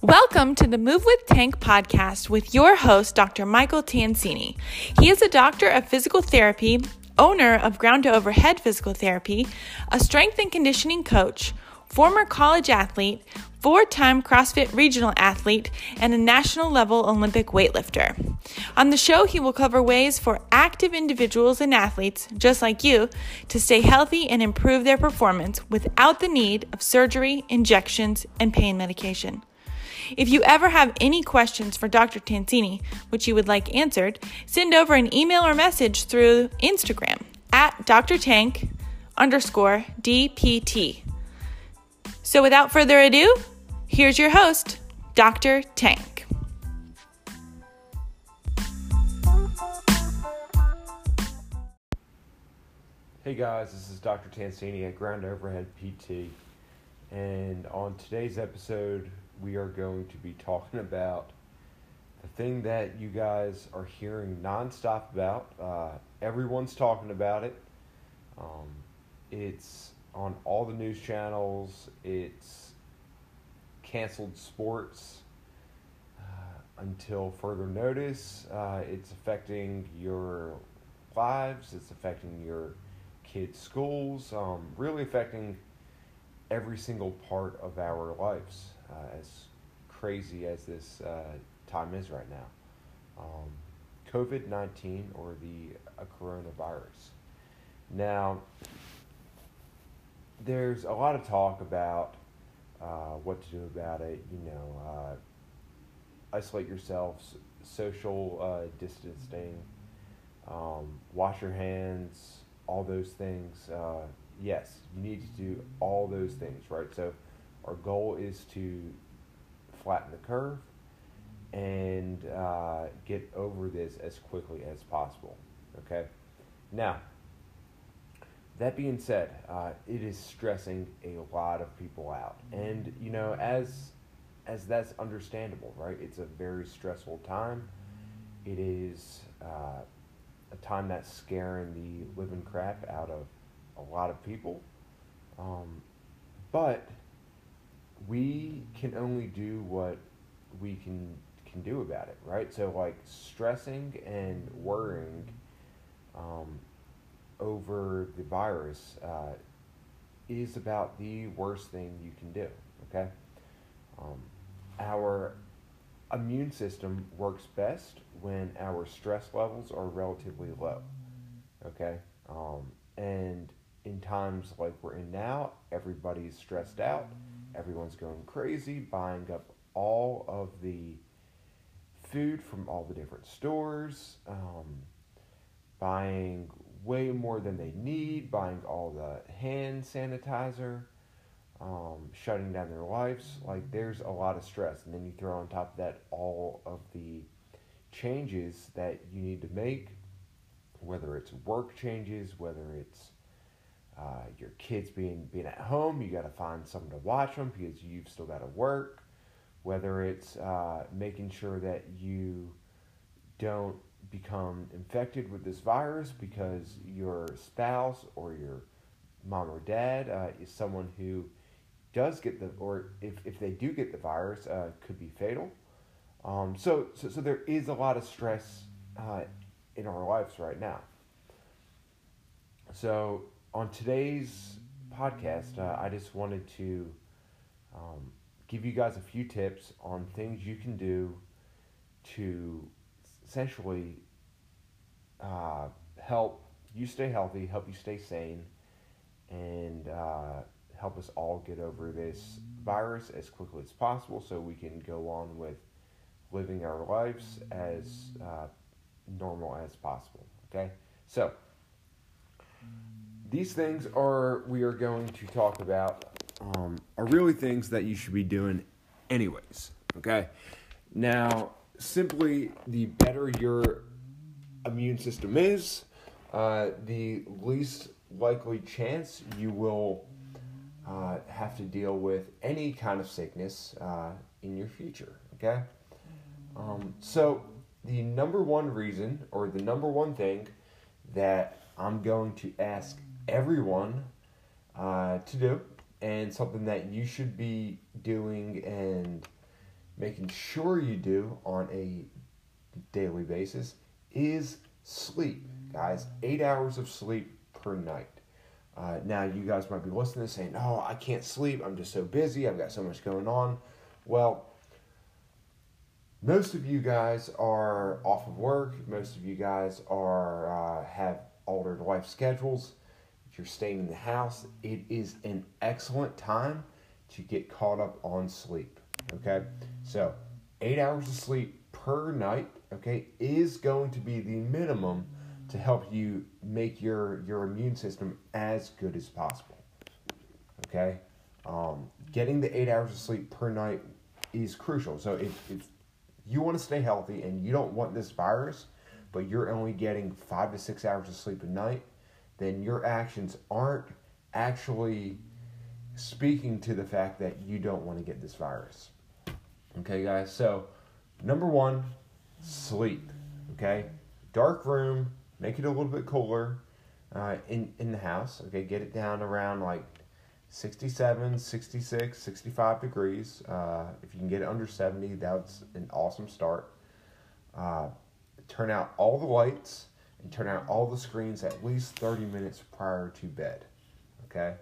Welcome to the Move with Tank podcast with your host, Dr. Michael Tansini. He is a doctor of physical therapy, owner of Ground to Overhead Physical Therapy, a strength and conditioning coach, former college athlete, four time CrossFit regional athlete, and a national level Olympic weightlifter. On the show, he will cover ways for active individuals and athletes, just like you, to stay healthy and improve their performance without the need of surgery, injections, and pain medication. If you ever have any questions for Dr. Tansini, which you would like answered, send over an email or message through Instagram at Dr. Tank underscore DPT. So without further ado, here's your host, Dr. Tank. Hey guys, this is Dr. Tansini at Ground Overhead PT. And on today's episode, we are going to be talking about the thing that you guys are hearing nonstop about. Uh, everyone's talking about it. Um, it's on all the news channels. It's canceled sports uh, until further notice. Uh, it's affecting your lives. It's affecting your kids' schools. Um, really affecting every single part of our lives uh, as crazy as this uh, time is right now. Um, COVID 19 or the uh, coronavirus. Now, there's a lot of talk about uh, what to do about it, you know, uh, isolate yourselves, social distancing, um, wash your hands, all those things. yes, you need to do all those things, right? So, our goal is to flatten the curve and uh, get over this as quickly as possible. Okay? Now, that being said, uh, it is stressing a lot of people out. And, you know, as as that's understandable, right? It's a very stressful time. It is uh, a time that's scaring the living crap out of a lot of people. Um, but we can only do what we can can do about it, right? So like stressing and worrying um, over the virus uh, is about the worst thing you can do. Okay, um, our immune system works best when our stress levels are relatively low. Okay, um, and in times like we're in now, everybody's stressed out Everyone's going crazy, buying up all of the food from all the different stores, um, buying way more than they need, buying all the hand sanitizer, um, shutting down their lives. Like, there's a lot of stress. And then you throw on top of that all of the changes that you need to make, whether it's work changes, whether it's uh, your kids being being at home, you got to find someone to watch them because you've still got to work. Whether it's uh, making sure that you don't become infected with this virus because your spouse or your mom or dad uh, is someone who does get the or if, if they do get the virus uh, could be fatal. Um, so, so so there is a lot of stress uh, in our lives right now. So on today's podcast, uh, I just wanted to um, give you guys a few tips on things you can do to essentially uh, help you stay healthy, help you stay sane, and uh, help us all get over this virus as quickly as possible so we can go on with living our lives as uh, normal as possible. Okay? So, these things are we are going to talk about um, are really things that you should be doing anyways. Okay, now simply the better your immune system is, uh, the least likely chance you will uh, have to deal with any kind of sickness uh, in your future. Okay, um, so the number one reason or the number one thing that I'm going to ask everyone uh, to do and something that you should be doing and making sure you do on a daily basis is sleep, guys. Eight hours of sleep per night. Uh, now, you guys might be listening saying, Oh, I can't sleep. I'm just so busy. I've got so much going on. Well, most of you guys are off of work. Most of you guys are uh, have altered life schedules. You're staying in the house, it is an excellent time to get caught up on sleep. Okay, so eight hours of sleep per night. Okay, is going to be the minimum to help you make your your immune system as good as possible. Okay, um, getting the eight hours of sleep per night is crucial. So if, if you want to stay healthy and you don't want this virus, but you're only getting five to six hours of sleep a night, then your actions aren't actually speaking to the fact that you don't want to get this virus. Okay, guys, so number one, sleep. Okay, dark room, make it a little bit cooler uh, in, in the house. Okay, get it down around like 67, 66, 65 degrees. Uh, if you can get it under 70, that's an awesome start. Uh, turn out all the lights and turn out all the screens at least 30 minutes prior to bed. Okay?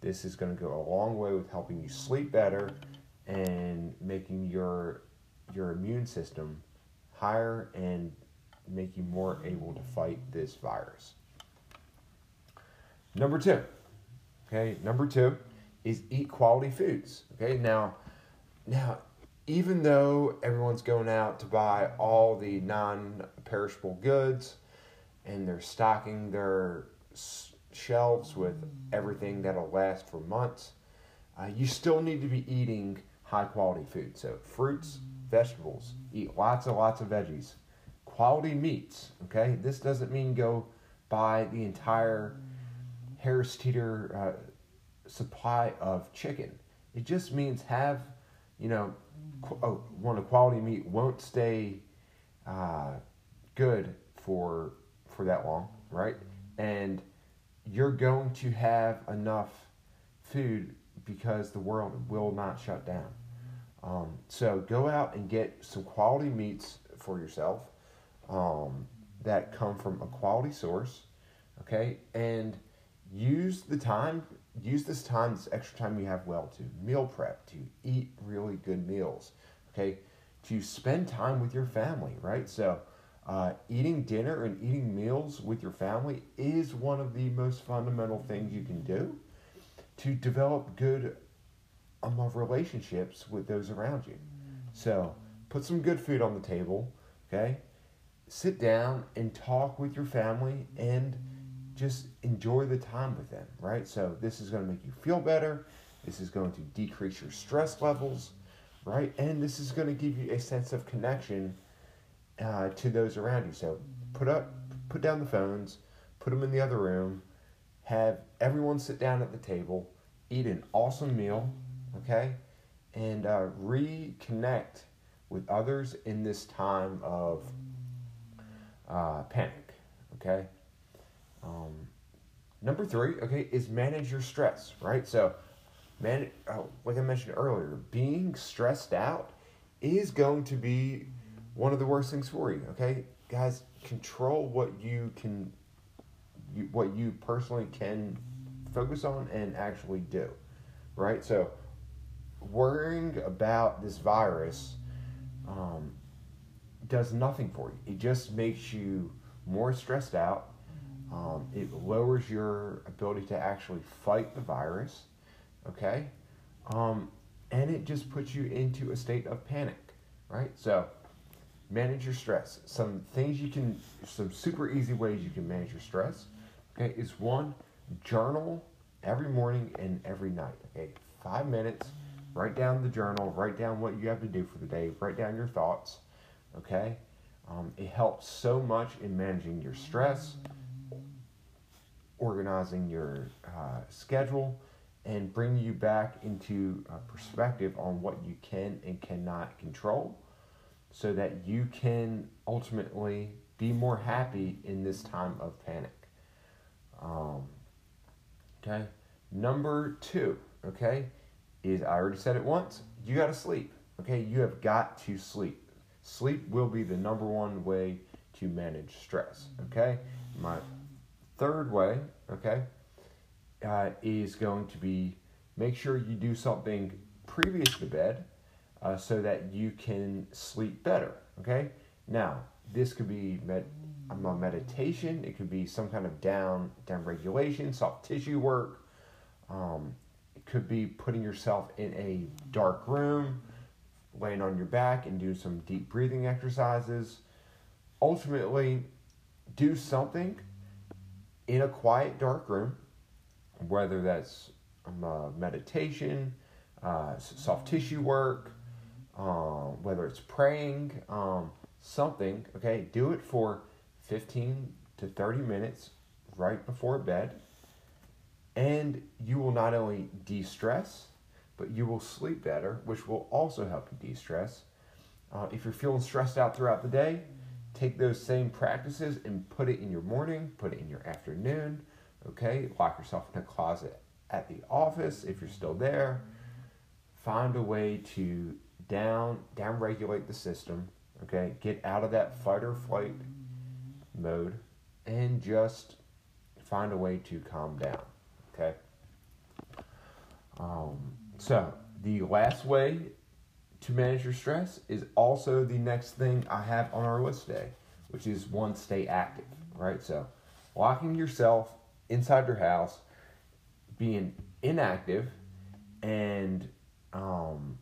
This is going to go a long way with helping you sleep better and making your your immune system higher and make you more able to fight this virus. Number 2. Okay, number two is eat quality foods. Okay, now, now, even though everyone's going out to buy all the non-perishable goods, and they're stocking their shelves with everything that'll last for months, uh, you still need to be eating high quality food. So fruits, vegetables, eat lots and lots of veggies, quality meats. Okay, this doesn't mean go buy the entire Harris Teeter uh, supply of chicken. It just means have, you know, qu- oh, one quality meat won't stay uh, good for for that long, right? And you're going to have enough food because the world will not shut down. Um, so go out and get some quality meats for yourself um, that come from a quality source, okay? And use the time use this time this extra time you have well to meal prep to eat really good meals okay to spend time with your family right so uh, eating dinner and eating meals with your family is one of the most fundamental things you can do to develop good um, relationships with those around you so put some good food on the table okay sit down and talk with your family and just enjoy the time with them, right? So this is going to make you feel better. This is going to decrease your stress levels, right? And this is going to give you a sense of connection uh, to those around you. So put up, put down the phones, put them in the other room, have everyone sit down at the table, eat an awesome meal, okay, and uh, reconnect with others in this time of uh, panic, okay. Um, number three, okay, is manage your stress, right? So, man, uh, like I mentioned earlier, being stressed out is going to be one of the worst things for you. Okay, guys, control what you can, you, what you personally can focus on and actually do, right? So, worrying about this virus um, does nothing for you. It just makes you more stressed out um, it lowers your ability to actually fight the virus, okay? Um, and it just puts you into a state of panic, right? So, manage your stress. Some things you can, some super easy ways you can manage your stress, okay, is one, journal every morning and every night, okay? Five minutes, write down the journal, write down what you have to do for the day, write down your thoughts, okay? Um, it helps so much in managing your stress organizing your uh, schedule and bring you back into perspective on what you can and cannot control so that you can ultimately be more happy in this time of panic. Um, okay. Number two, okay, is I already said it once, you got to sleep. Okay, you have got to sleep. Sleep will be the number one way to manage stress. Okay, my third way, okay, uh, is going to be make sure you do something previous to bed uh, so that you can sleep better. Okay, now this could be med- meditation. It could be some kind of down down regulation, soft tissue work. Um, it could be putting yourself in a dark room, laying on your back and do some deep breathing exercises. Ultimately, do something in a quiet, dark room, whether that's um, uh, meditation, uh, soft tissue work, uh, whether it's praying, um, something, okay? Do it for 15 to 30 minutes right before bed, and you will not only de stress, but you will sleep better, which will also help you de stress. Uh, if you're feeling stressed out throughout the day, take those same practices and put it in your morning, put it in your afternoon, okay? Lock yourself in a closet at the office if you're still there. Find a way to down down regulate the system, okay? Get out of that fight or flight mode and just find a way to calm down, okay? Um, so, the last way to manage your stress is also the next thing I have on our list today, which is one, stay active, right? So, locking yourself inside your house, being inactive, and um,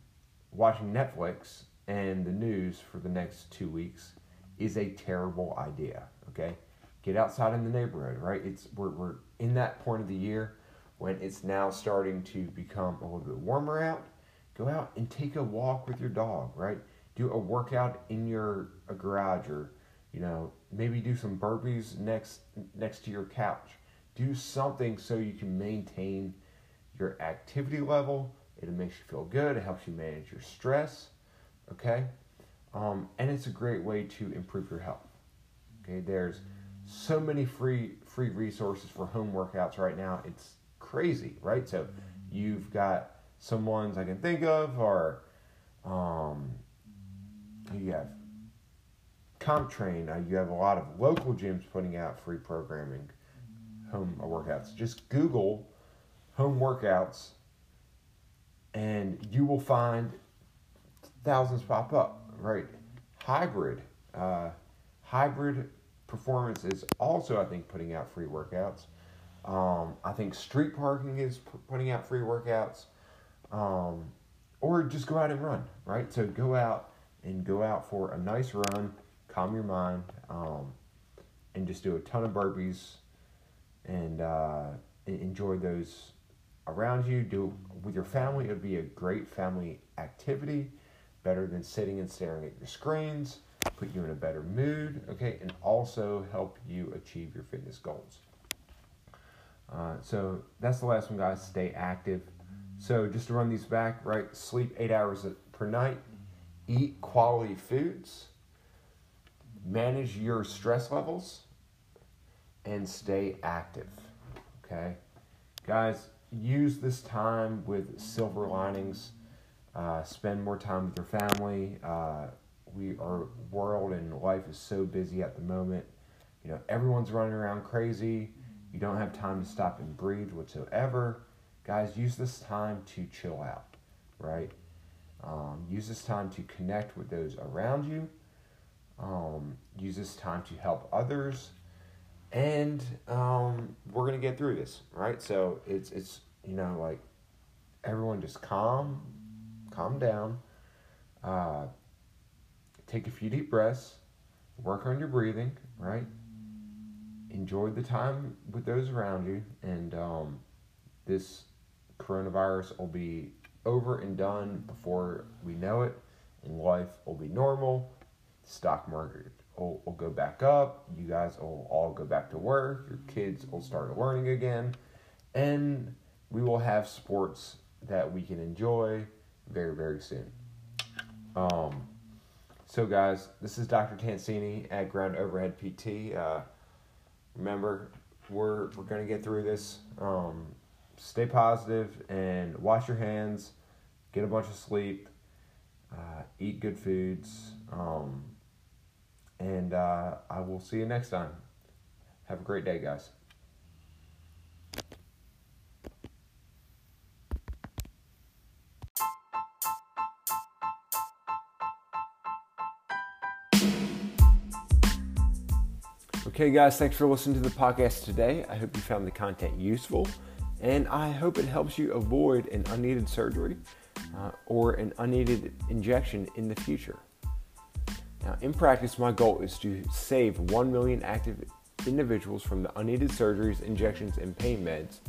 watching Netflix and the news for the next two weeks is a terrible idea. Okay, get outside in the neighborhood. Right, it's we're we're in that point of the year when it's now starting to become a little bit warmer out. Go out and take a walk with your dog. Right, do a workout in your garage or you know maybe do some burpees next next to your couch. Do something so you can maintain your activity level it makes you feel good. It helps you manage your stress. Okay, um, and it's a great way to improve your health. Okay, there's so many free free resources for home workouts right now. It's crazy, right? So you've got some ones I can think of are um, you have CompTrain. Uh, you have a lot of local gyms putting out free programming, home workouts. Just Google home workouts and you will find thousands pop up, right? Hybrid, uh, hybrid performance is also, I think, putting out free workouts. Um, I think street parking is putting out free workouts, um, or just go out and run, right? So go out and go out for a nice run, calm your mind, um, and just do a ton of burpees and uh, enjoy those around you, do with your family. It would be a great family activity, better than sitting and staring at your screens, put you in a better mood, okay, and also help you achieve your fitness goals. Uh, so that's the last one, guys. Stay active. So just to run these back, right? Sleep eight hours per night, eat quality foods, manage your stress levels, and stay active. Okay, guys use this time with silver linings. Uh, spend more time with your family. Uh, we our world and life is so busy at the moment. You know, everyone's running around crazy. You don't have time to stop and breathe whatsoever. Guys, use this time to chill out, right? Um, use this time to connect with those around you. Um, use this time to help others and um, we're gonna get through this, right? So it's it's you know like everyone just calm, calm down, uh, take a few deep breaths, work on your breathing, right? Enjoy the time with those around you, and um, this coronavirus will be over and done before we know it, and life will be normal. Stock market will, will go back up. You guys will all go back to work. Your kids will start learning again. And we will have sports that we can enjoy very, very soon. Um, so, guys, this is Dr. Tansini at Ground Overhead PT. Uh, remember, we're, we're going to get through this. Um, stay positive and wash your hands, get a bunch of sleep. uh, eat good foods, um, and uh, I will see you next time. Have a great day, guys. Okay, guys, thanks for listening to the podcast today. I hope you found the content useful, and I hope it helps you avoid an unneeded surgery uh, or an unneeded injection in the future. Now, in practice, my goal is to save 1 million active individuals from the unneeded surgeries, injections, and pain meds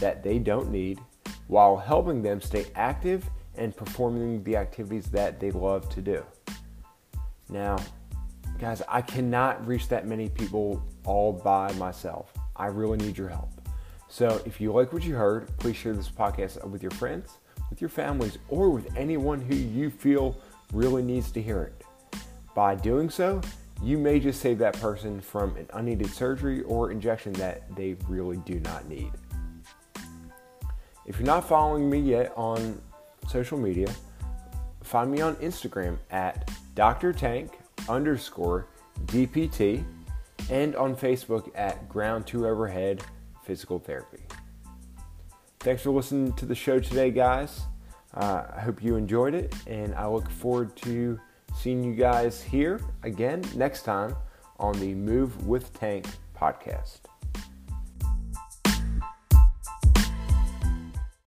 that they don't need while helping them stay active and performing the activities that they love to do. Now, Guys, I cannot reach that many people all by myself. I really need your help. So if you like what you heard, please share this podcast with your friends, with your families, or with anyone who you feel really needs to hear it. By doing so, you may just save that person from an unneeded surgery or injection that they really do not need. If you're not following me yet on social media, find me on Instagram at Dr. Tank underscore DPT and on Facebook at Ground to Overhead Physical Therapy. Thanks for listening to the show today, guys. Uh, I hope you enjoyed it, and I look forward to seeing you guys here again next time on the Move with Tank podcast.